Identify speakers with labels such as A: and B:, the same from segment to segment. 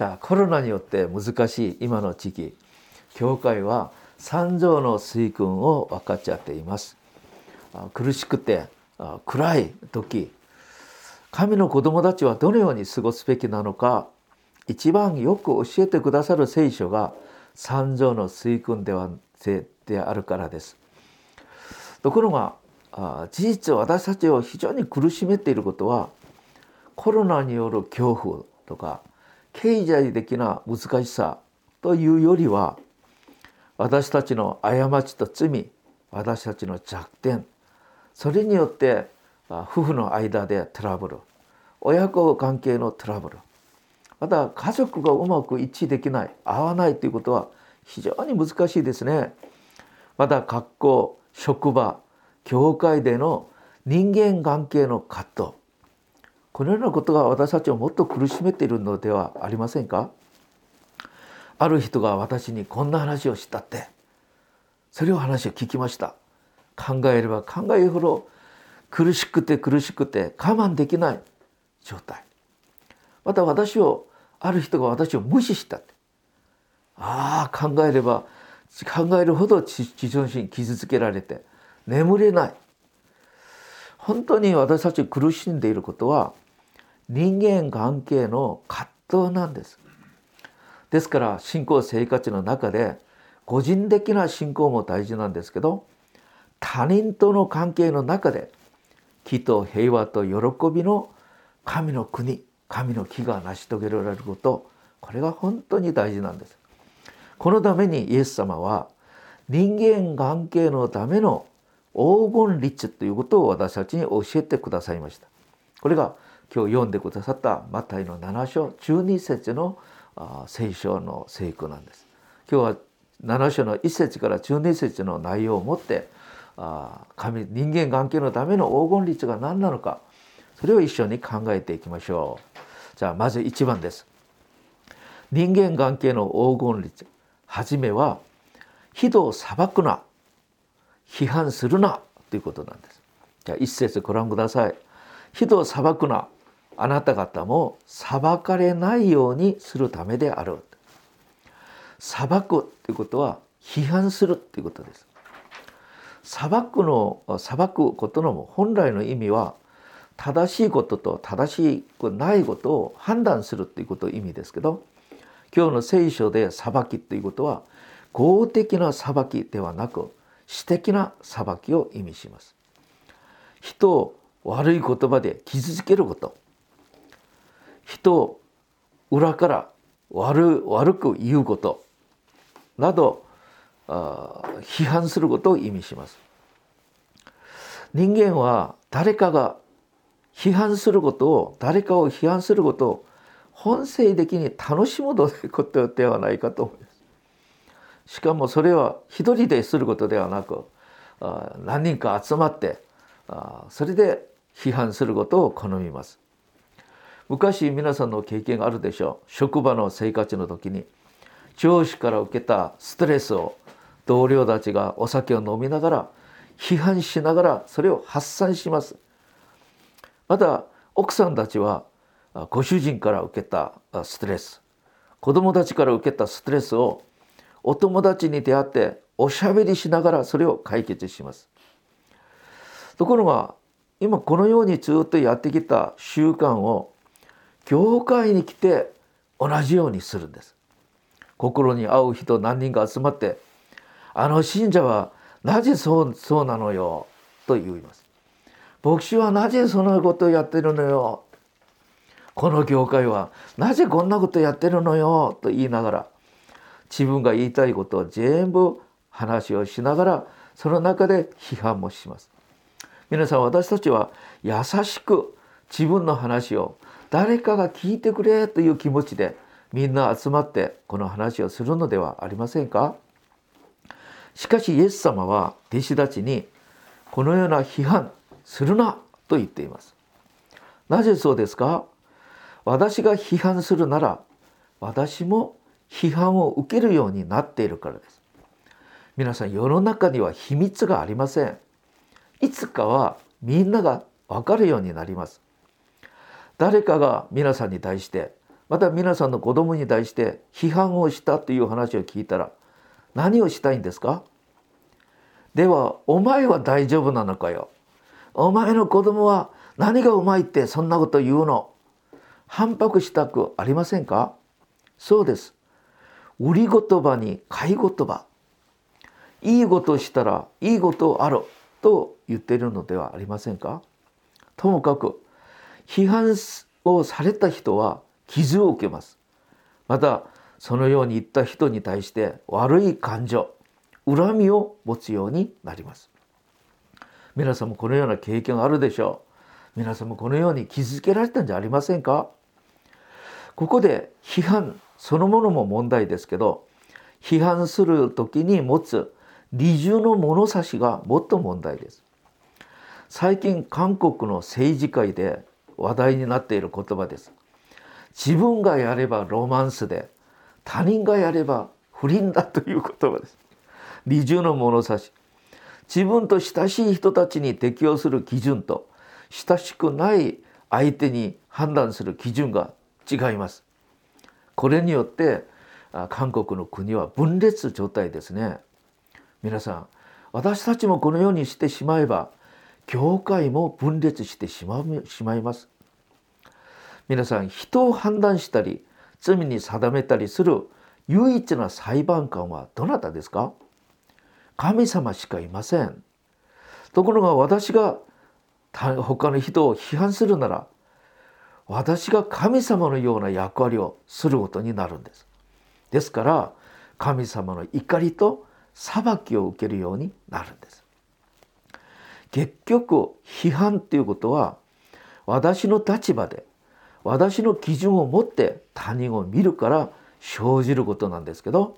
A: さあコロナによって難しい今の時期。教会は三条の水訓を分かちゃっています。苦しくて暗い時。神の子供たちはどのように過ごすべきなのか一番よく教えてくださる聖書が三条の水訓ではであるからです。ところが事実私たちを非常に苦しめていることはコロナによる恐怖とか経済的な難しさというよりは私たちの過ちと罪私たちの弱点それによって夫婦の間でトラブル親子関係のトラブルまた家族がうまく一致できない合わないということは非常に難しいですね。また学校職場教会での人間関係の葛藤このようなことが私たちをもっと苦しめているのではありませんか？ある人が私にこんな話をしたってそれを話を聞きました。考えれば考えるほど苦しくて苦しくて我慢できない状態。また私をある人が私を無視したって。ああ考えれば考えるほど自尊心傷つけられて眠れない。本当に私たち苦しんでいることは人間関係の葛藤なんです。ですから信仰生活の中で個人的な信仰も大事なんですけど他人との関係の中で木と平和と喜びの神の国神の木が成し遂げられることこれが本当に大事なんです。このためにイエス様は人間関係のための黄金律ということを私たちに教えてくださいました。これが今日読んでくださったマタイの7章12節の聖書の聖句なんです。今日は7章の1節から12節の内容をもって神人間関係のための黄金律が何なのかそれを一緒に考えていきましょう。じゃあまず1番です。人間関係の黄金律。はじめは非道を裁くな。批判するなということなんです。じゃあ一節ご覧ください。非道を裁くな。あなた方も裁かれないようにするためである裁くということは批判するということです。裁くの裁くことの本来の意味は正しいことと正しくないことを判断するということを意味ですけど今日の聖書で裁きということは公的な裁きではなく私的な裁きを意味します。人を悪い言葉で傷つけること。人を裏から悪悪く言うこと。など批判することを意味します。人間は誰かが批判することを誰かを批判することを本性的に楽しむことではないかと思います。しかもそれは一人ですることではなく何人か集まってそれで批判することを好みます。昔皆さんの経験があるでしょう。職場の生活の時に上司から受けたストレスを同僚たちがお酒を飲みながら批判しながらそれを発散します。また奥さんたちはご主人から受けたストレス。子供たちから受けたストレスをお友達に出会っておしゃべりしながらそれを解決します。ところが今このようにずっとやってきた習慣を教会に来て同じようにするんです。心に合う人何人か集まってあの信者はなぜそうそうなのよと言います。牧師はなぜそのことをやってるのよ。この教会はなぜこんなことやってるのよと言いながら自分が言いたいことを全部話をしながらその中で批判もします。皆さん私たちは優しく自分の話を誰かが聞いてくれという気持ちでみんな集まってこの話をするのではありませんか？しかしイエス様は弟子たちにこのような批判するなと言っています。なぜそうですか？私が批判するなら私も批判を受けるようになっているからです。皆さん世の中には秘密がありません。いつかはみんなが分かるようになります。誰かが皆さんに対してまた皆さんの子供に対して批判をしたという話を聞いたら何をしたいんですか？ではお前は大丈夫なのかよ。お前の子供は何がうまいってそんなこと言うの？反発したくありませんか？そうです。売り言葉に買い言葉。いいことしたらいいことあると言っているのではありませんか？ともかく批判をされた人は傷を受けます。またそのように言った人に対して悪い感情恨みを持つようになります。皆さんもこのような経験あるでしょう。皆さんもこのように気づけられたんじゃありませんか？ここで批判そのものも問題ですけど批判する時に持つ理重の物差しがもっと問題です。最近韓国の政治界で話題になっている言葉です。自分がやればロマンスで他人がやれば不倫だという言葉です。理重の物差し。自分と親しい人たちに適用する基準と親しくない相手に判断する基準が違います。これによって韓国の国は分裂状態ですね。皆さん私たちもこのようにしてしまえば教会も分裂してしましまいます。皆さん人を判断したり罪に定めたりする唯一な裁判官はどなたですか？神様しかいません。ところが私が他の人を批判するなら私が神様のような役割をすることになるんです。ですから神様の怒りと裁きを受けるようになるんです。結局批判っていうことは私の立場で私の基準を持って他人を見るから生じることなんですけど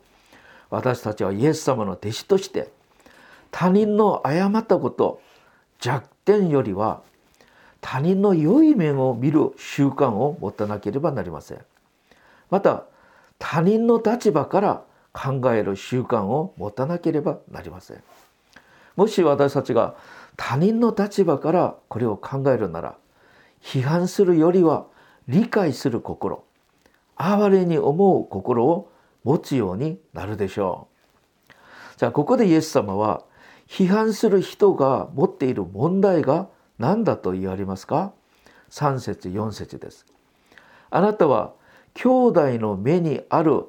A: 私たちはイエス様の弟子として他人の誤ったこと弱点よりは他人の良い面を見る習慣を持たなければなりません。また他人の立場から考える習慣を持たなければなりません。もし私たちが他人の立場からこれを考えるなら批判するよりは理解する心哀れに思う心を持つようになるでしょう。じゃあここでイエス様は批判する人が持っている問題が何だと言われますか？3節4節です。あなたは兄弟の目にある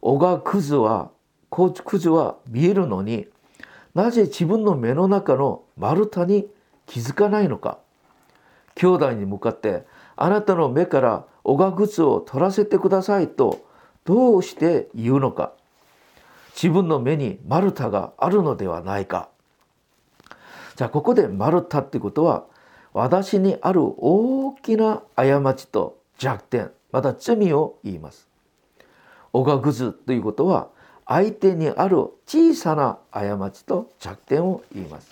A: 小がくずはくずは見えるのになぜ自分の目の中の丸太に気づかないのか？兄弟に向かってあなたの目からおが靴を取らせてくださいとどうして言うのか？自分の目に丸太があるのではないか。じゃあここで丸太ってことは私にある大きな過ちと弱点また罪を言います。おがぐずということは相手にある小さな過ちと弱点を言います。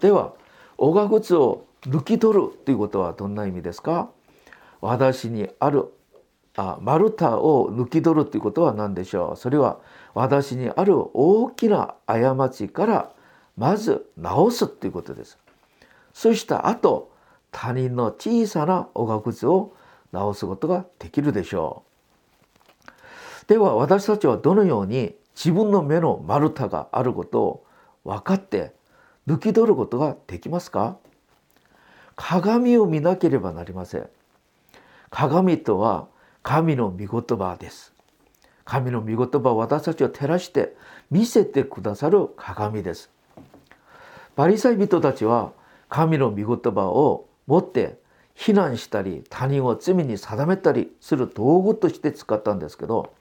A: ではおがぐつを抜き取るということはどんな意味ですか？私にあるあ丸太を抜き取るということは何でしょう？それは私にある大きな過ちからまず直すということです。そうした後他人の小さなおがくずを直すことができるでしょう。では私たちはどのように自分の目の丸太があることを分かって抜き取ることができますか？鏡を見なければなりません。鏡とは神の御言葉です。神の御言葉を私たちを照らして見せてくださる鏡です。バリサイ人たちは神の御言葉を持って非難したり他人を罪に定めたりする道具として使ったんですけど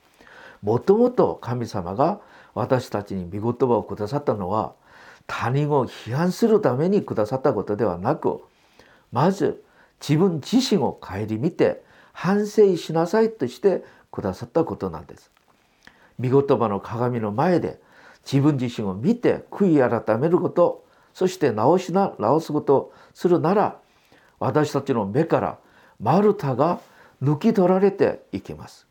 A: もともと神様が私たちに御言葉をくださったのは他人を批判するためにくださったことではなくまず自分自身を顧みて反省しなさいとしてくださったことなんです。御言葉の鏡の前で自分自身を見て悔い改めることそして直しな直すことするなら私たちの目から丸太が抜き取られていきます。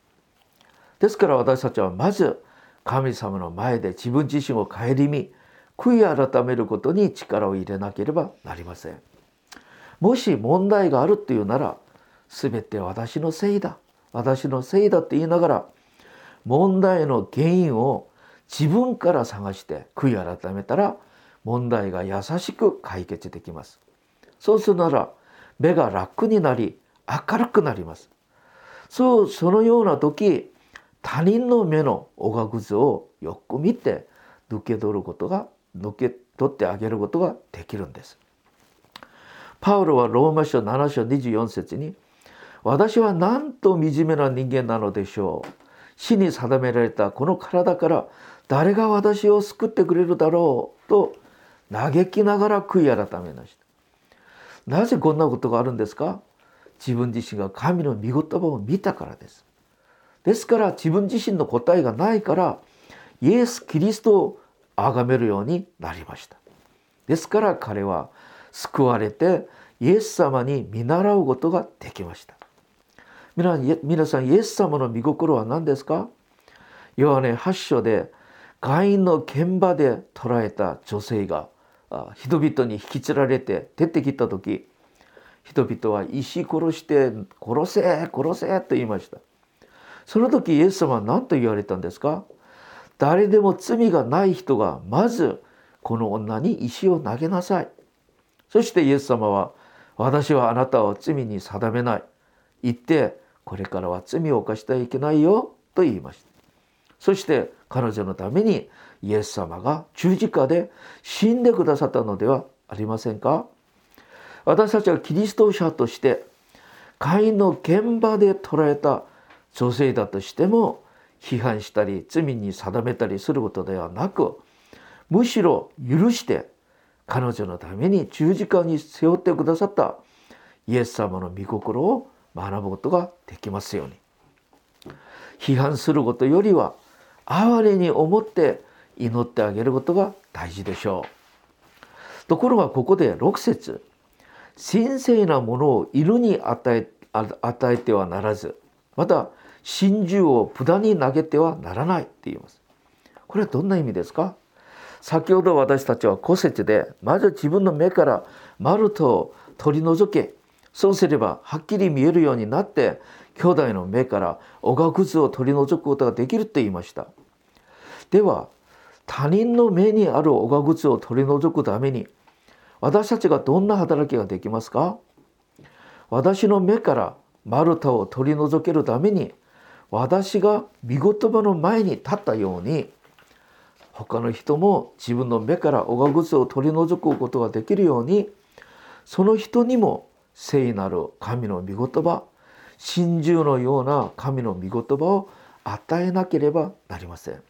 A: ですから私たちはまず神様の前で自分自身を顧み悔い改めることに力を入れなければなりません。もし問題があるっていうなら全て私のせいだ私のせいだって言いながら問題の原因を自分から探して悔い改めたら問題が優しく解決できます。そうするなら目が楽になり明るくなります。そうそのような時他人の目のおがくずをよく見て抜け取ることが抜け取ってあげることができるんです。パウロはローマ書7章24節に「私はなんと惨めな人間なのでしょう」「死に定められたこの体から誰が私を救ってくれるだろう」と嘆きながら悔い改めました。なぜこんなことがあるんですか？自分自身が神の御言葉を見たからです。ですから自分自身の答えがないからイエス・キリストを崇めるようになりました。ですから彼は救われてイエス様に見習うことができました。皆さんイエス様の御心は何ですか？ヨハネ8章で外院の現場で捕らえた女性が人々に引きつられて出てきた時人々は石殺して殺せ殺せと言いました。その時イエス様は何と言われたんですか？誰でも罪がない人がまずこの女に石を投げなさい。そしてイエス様は私はあなたを罪に定めない。言ってこれからは罪を犯してはいけないよと言いました。そして彼女のためにイエス様が十字架で死んでくださったのではありませんか？私たちはキリスト者として会員の現場で捉えた女性だとしても批判したり罪に定めたりすることではなくむしろ許して彼女のために十字架に背負ってくださったイエス様の御心を学ぶことができますように。批判することよりは哀れに思って祈ってあげることが大事でしょう。ところがここで6節。神聖なものを犬に与え与えてはならず。また真珠を無駄に投げてはならないって言います。これはどんな意味ですか？先ほど私たちは古説でまず自分の目からマルトを取り除け。そうすればはっきり見えるようになって兄弟の目からおがくずを取り除くことができるって言いました。では他人の目にあるおがくずを取り除くために私たちがどんな働きができますか？私の目からマルタを取り除けるために私が御言葉の前に立ったように他の人も自分の目からおがくずを取り除くことができるようにその人にも聖なる神の御言葉真珠のような神の御言葉を与えなければなりません。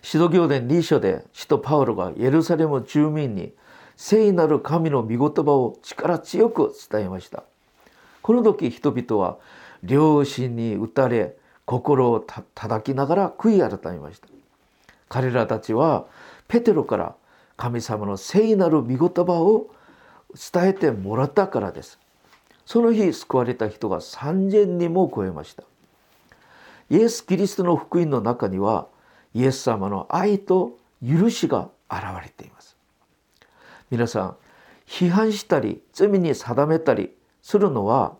A: 使徒行伝2書で使徒パウロがエルサレム住民に聖なる神の御言葉を力強く伝えました。この時人々は両親に打たれ心を叩きながら悔い改めました。彼らたちはペテロから神様の聖なる御言葉を伝えてもらったからです。その日救われた人が3,000人も超えました。イエス・キリストの福音の中にはイエス様の愛と許しが現れています。皆さん批判したり罪に定めたりするのは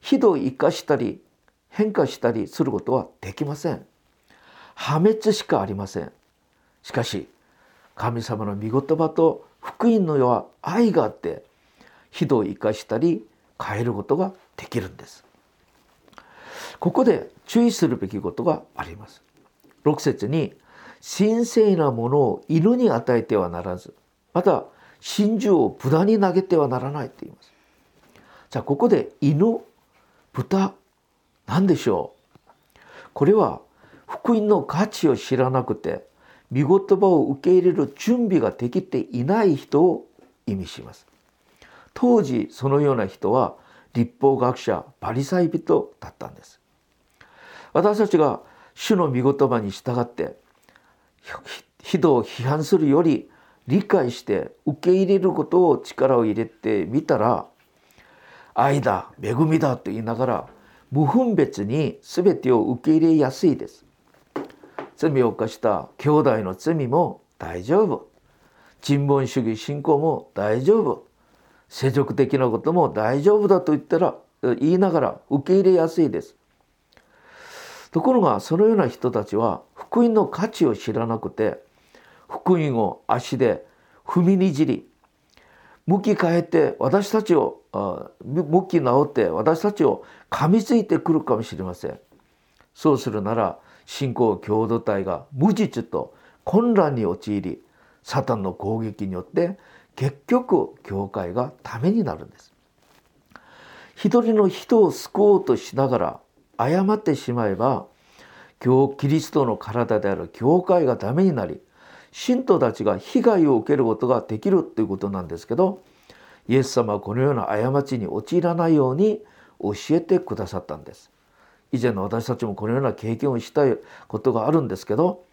A: 非道生かしたり変化したりすることはできません。破滅しかありません。しかし神様の御言葉と福音の世は愛があって非道を生かしたり変えることができるんです。ここで注意するべきことがあります。6節に神聖なものを犬に与えてはならずまた真珠を豚に投げてはならないと言います。じゃあここで犬豚何でしょう？これは福音の価値を知らなくて御言葉を受け入れる準備ができていない人を意味します。当時そのような人は立法学者バリサイ人だったんです。私たちが主の御言葉に従って人を批判するより理解して受け入れることを力を入れてみたら愛だ恵みだと言いながら無分別に全てを受け入れやすいです。罪を犯した兄弟の罪も大丈夫。人文主義信仰も大丈夫。世俗的なことも大丈夫だと言ったら言いながら受け入れやすいです。ところがそのような人たちは福音の価値を知らなくて福音を足で踏みにじり向き変えて私たちを向き直って私たちを噛みついてくるかもしれませんそうするなら信仰共同体が無実と混乱に陥りサタンの攻撃によって結局教会がためになるんです。一人の人を救おうとしながら誤ってしまえば今日キリストの体である教会がダメになり信徒たちが被害を受けることができるということなんですけどイエス様はこのような過ちに陥らないように教えてくださったんです。以前の私たちもこのような経験をしたいことがあるんですけど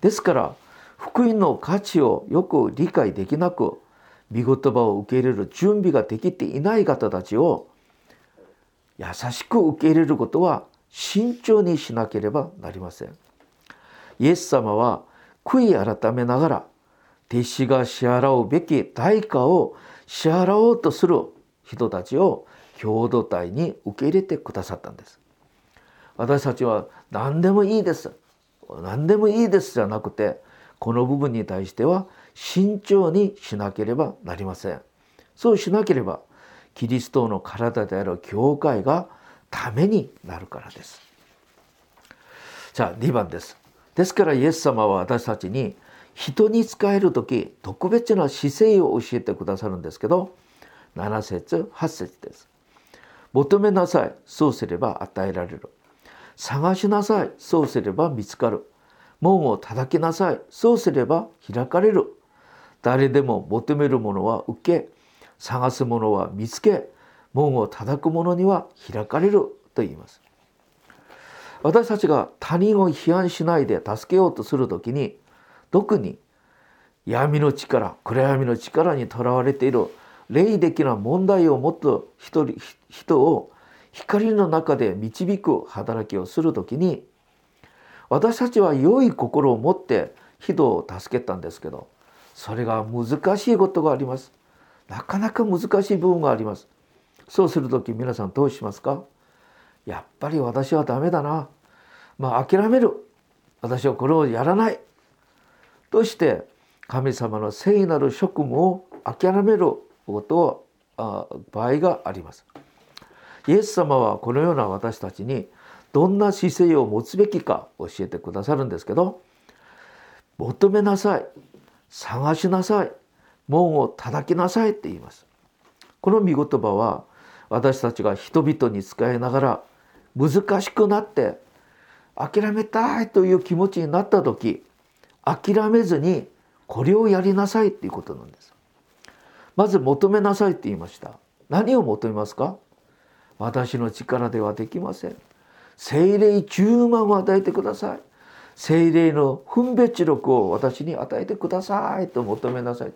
A: ですから福音の価値をよく理解できなく御言葉を受け入れる準備ができていない方たちを優しく受け入れることは慎重にしなければなりません。イエス様は悔い改めながら弟子が支払うべき代価を支払おうとする人たちを共同体に受け入れてくださったんです。私たちは何でもいいです何でもいいですじゃなくてこの部分に対しては慎重にしなければなりません。そうしなければキリストの体である教会がためになるからです。じゃあ2番です。ですからイエス様は私たちに人に仕える時特別な姿勢を教えてくださるんですけど7節8節です。求めなさいそうすれば与えられる。探しなさいそうすれば見つかる。門を叩きなさいそうすれば開かれる。誰でも求めるものは受け探すものは見つけ門を叩く者には開かれると言います。私たちが他人を批判しないで助けようとする時に特に闇の力暗闇の力にとらわれている霊的な問題を持った人人を光の中で導く働きをする時に私たちは良い心を持って人を助けたんですけどそれが難しいことがあります。なかなか難しい部分があります。そうする時皆さんどうしますか？やっぱり私はダメだな。まあ諦める。私はこれをやらない。として神様の聖なる職務を諦めることを場合があります。イエス様はこのような私たちにどんな姿勢を持つべきか教えてくださるんですけど求めなさい。探しなさい。門を叩きなさいって言います。この御言葉は私たちが人々に使いながら難しくなって諦めたいという気持ちになった時諦めずにこれをやりなさいっていうことなんです。まず求めなさいって言いました。何を求めますか？私の力ではできません。精霊10万を与えてください。精霊の分別力を私に与えてくださいと求めなさい。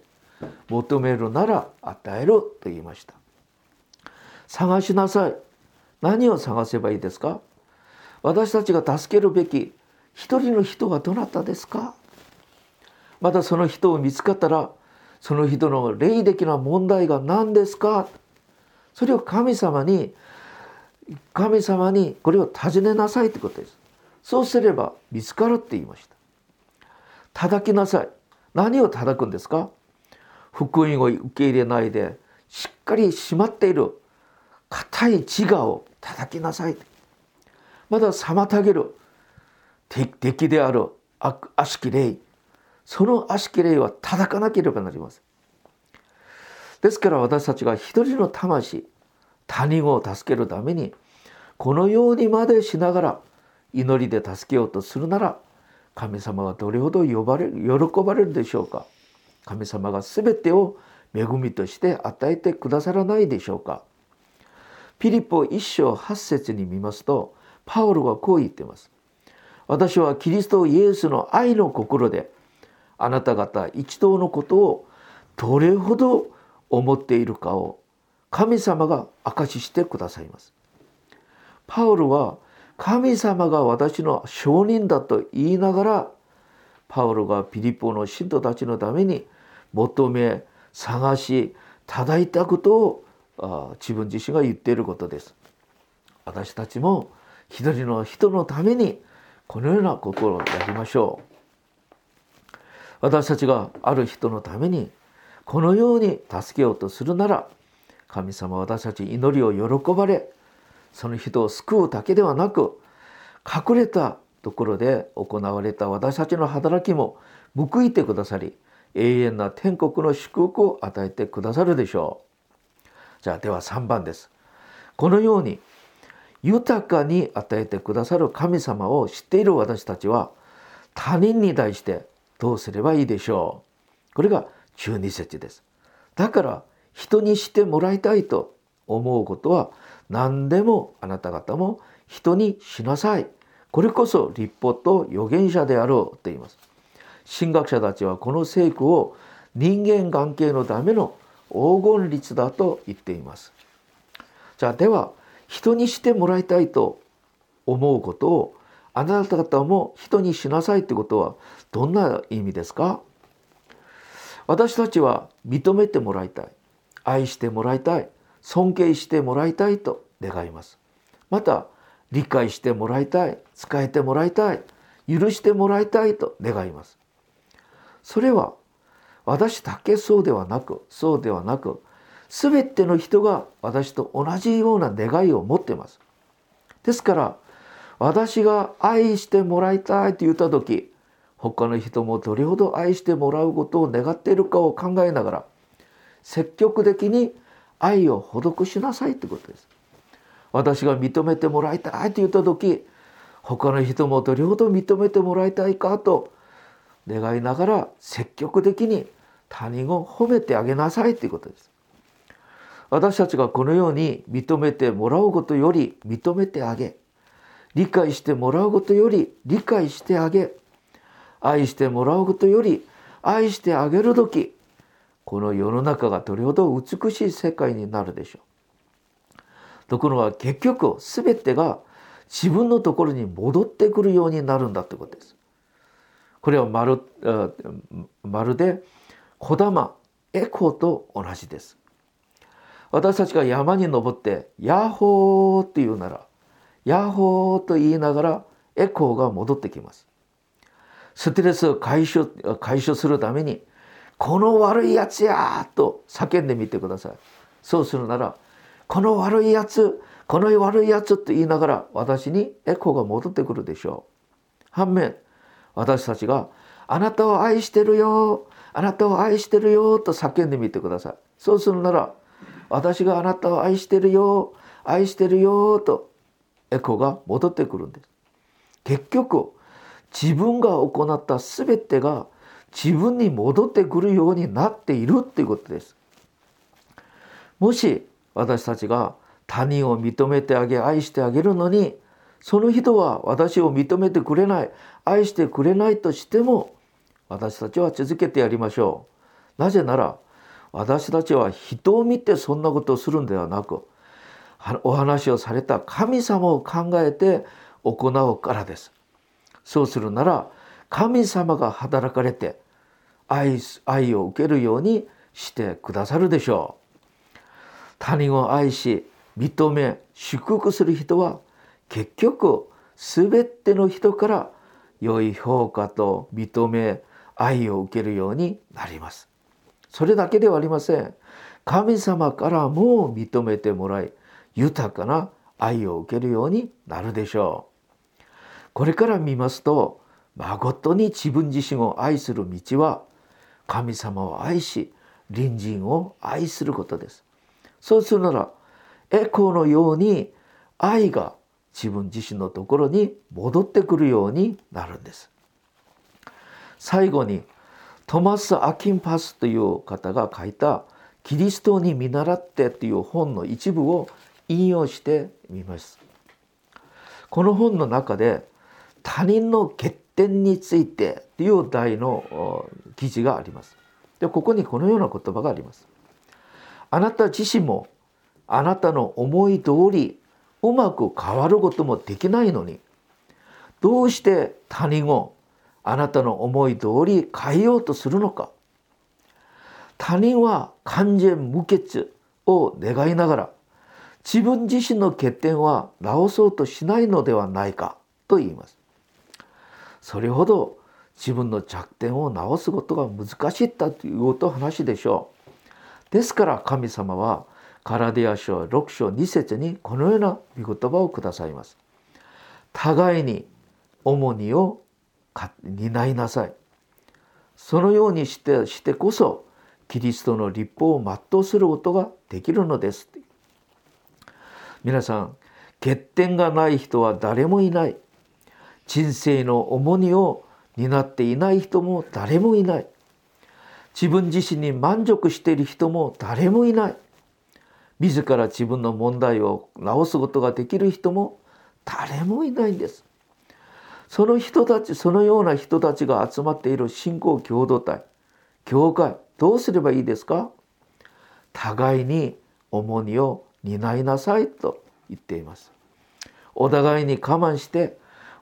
A: 求めるなら与えると言いました。探しなさい。何を探せばいいですか？私たちが助けるべき一人の人はどなたですか？またその人を見つかったらその人の霊的な問題が何ですか？それを神様に神様にこれを尋ねなさいってことです。そうすれば見つかるって言いました。叩きなさい。何を叩くんですか？福音を受け入れないでしっかり閉まっている硬い自我を叩きなさい。まだ妨げる敵である悪しき霊。その悪しき霊は叩かなければなりません。ですから私たちが一人の魂他人を助けるためにこのようにまでしながら祈りで助けようとするなら神様はどれほど呼ばれる喜ばれるでしょうか。神様が全てを恵みとして与えてくださらないでしょうか。ピリポ一章八節に見ますとパウロはこう言っています。私はキリストイエスの愛の心であなた方一同のことをどれほど思っているかを神様が証ししてくださいます。パウロは神様が私の証人だと言いながらパウロがピリポの信徒たちのために求め探しただいたことを自分自身が言っていることです。私たちも一人の人のためにこのような心をやりましょう私たちがある人のためにこのように助けようとするなら神様私たち祈りを喜ばれその人を救うだけではなく隠れたところで行われた私たちの働きも報いてくださり永遠な天国の祝福を与えてくださるでしょう。じゃあでは3番です。このように豊かに与えてくださる神様を知っている私たちは他人に対してどうすればいいでしょう。これが中二節です。だから人にしてもらいたいと思うことは何でもあなた方も人にしなさい。これこそ立法と預言者であろうと言います。神学者たちはこの聖句を人間関係のための黄金律だと言っています。じゃあでは人にしてもらいたいと思うことをあなた方も人にしなさいってことはどんな意味ですか？私たちは認めてもらいたい。愛してもらいたい。尊敬してもらいたいと願います。また理解してもらいたい使えてもらいたい許してもらいたいと願います。それは私だけそうではなくそうではなく全ての人が私と同じような願いを持っています。ですから私が愛してもらいたいと言った時他の人もどれほど愛してもらうことを願っているかを考えながら積極的に愛を施しなさいってことです。私が認めてもらいたいと言った時他の人もどれほど認めてもらいたいかと願いながら積極的に他人を褒めてあげなさいということです。私たちがこのように認めてもらうことより認めてあげ理解してもらうことより理解してあげ愛してもらうことより愛してあげる時この世の中がどれほど美しい世界になるでしょう。ところが結局全てが自分のところに戻ってくるようになるんだということです。これはまるまるで小玉エコーと同じです。私たちが山に登って「ヤッホー」って言うなら「ヤッホー」と言いながらエコーが戻ってきます。ストレスを解消解消するためにこの悪いやつやと叫んでみてください。そうするなら、この悪いやつ、この悪いやつと言いながら私にエコーが戻ってくるでしょう。反面、私たちがあなたを愛してるよ、あなたを愛してるよと叫んでみてください。そうするなら、私があなたを愛してるよ、愛してるよとエコーが戻ってくるんです。結局、自分が行った全てが自分に戻ってくるようになっているっていうことです。もし私たちが他人を認めてあげ愛してあげるのにその人は私を認めてくれない愛してくれないとしても私たちは続けてやりましょう。なぜなら私たちは人を見てそんなことをするんではなくお話をされた神様を考えて行うからです。そうするなら神様が働かれて愛愛を受けるようにしてくださるでしょう。他人を愛し認め祝福する人は結局全ての人から良い評価と認め愛を受けるようになります。それだけではありません。神様からも認めてもらい豊かな愛を受けるようになるでしょう。これから見ますと誠に自分自身を愛する道は神様を愛し隣人を愛することです。そうするならエコーのように愛が自分自身のところに戻ってくるようになるんです。最後にトマス・アキンパスという方が書いた「キリストに見習って」という本の一部を引用してみます。この本の中で他人の欠点についてという題の記事があります。でここにこのような言葉があります。あなた自身もあなたの思い通りうまく変わることもできないのにどうして他人をあなたの思い通り変えようとするのか他人は完全無欠を願いながら自分自身の欠点は直そうとしないのではないかと言います。それほど自分の弱点を直すことが難しいったということ話でしょう。ですから神様はカラディア書6章2節にこのような御言葉をくださいます。互いに重荷を担いなさい。そのようにしてしてこそキリストの立法を全うすることができるのです。皆さん欠点がない人は誰もいない。人生の重荷を担っていない人も誰もいない。自分自身に満足している人も誰もいない。自ら自分の問題を直すことができる人も誰もいないんです。その人たちそのような人たちが集まっている信仰共同体教会どうすればいいですか？互いに重荷を担いなさいと言っています。お互いに我慢して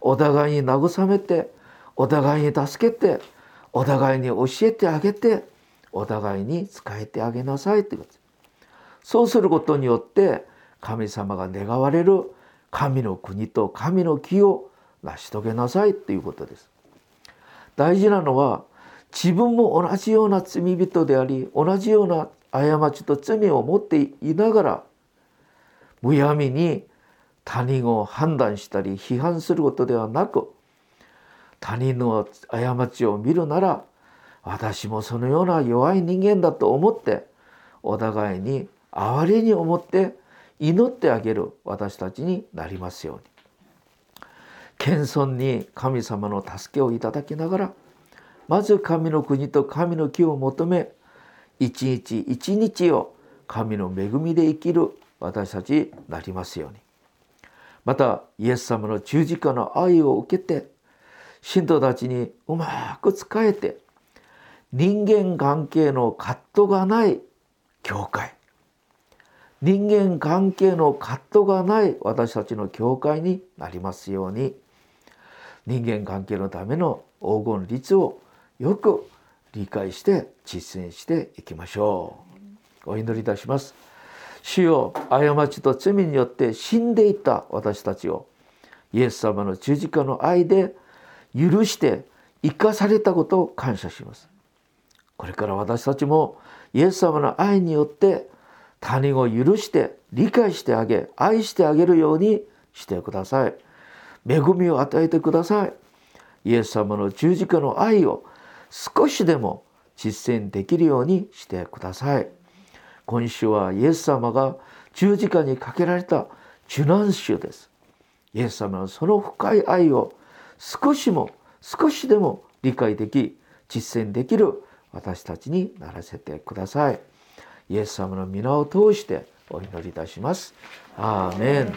A: お互いに慰めてお互いに助けてお互いに教えてあげてお互いに仕えてあげなさいということです。そうすることによって神様が願われる神の国と神の木を成し遂げなさいということです。大事なのは自分も同じような罪人であり同じような過ちと罪を持っていながらむやみに他人を判断したり批判することではなく他人の過ちを見るなら私もそのような弱い人間だと思ってお互いに哀れに思って祈ってあげる私たちになりますように。謙遜に神様の助けをいただきながらまず神の国と神の木を求め一日一日を神の恵みで生きる私たちになりますように。またイエス様の十字架の愛を受けて信徒たちにうまく仕えて人間関係の葛藤がない教会。人間関係の葛藤がない私たちの教会になりますように。人間関係のための黄金律をよく理解して実践していきましょう。お祈りいたします。主よ過ちと罪によって死んでいた私たちをイエス様の十字架の愛で許して生かされたことを感謝します。これから私たちもイエス様の愛によって他人を許して理解してあげ愛してあげるようにしてください。恵みを与えてください。イエス様の十字架の愛を少しでも実践できるようにしてください。今週はイエス様が十字架にかけられた受難週ですイエス様のその深い愛を少しも少しでも理解でき実践できる私たちにならせてください。イエス様の皆を通してお祈りいたします。アーメン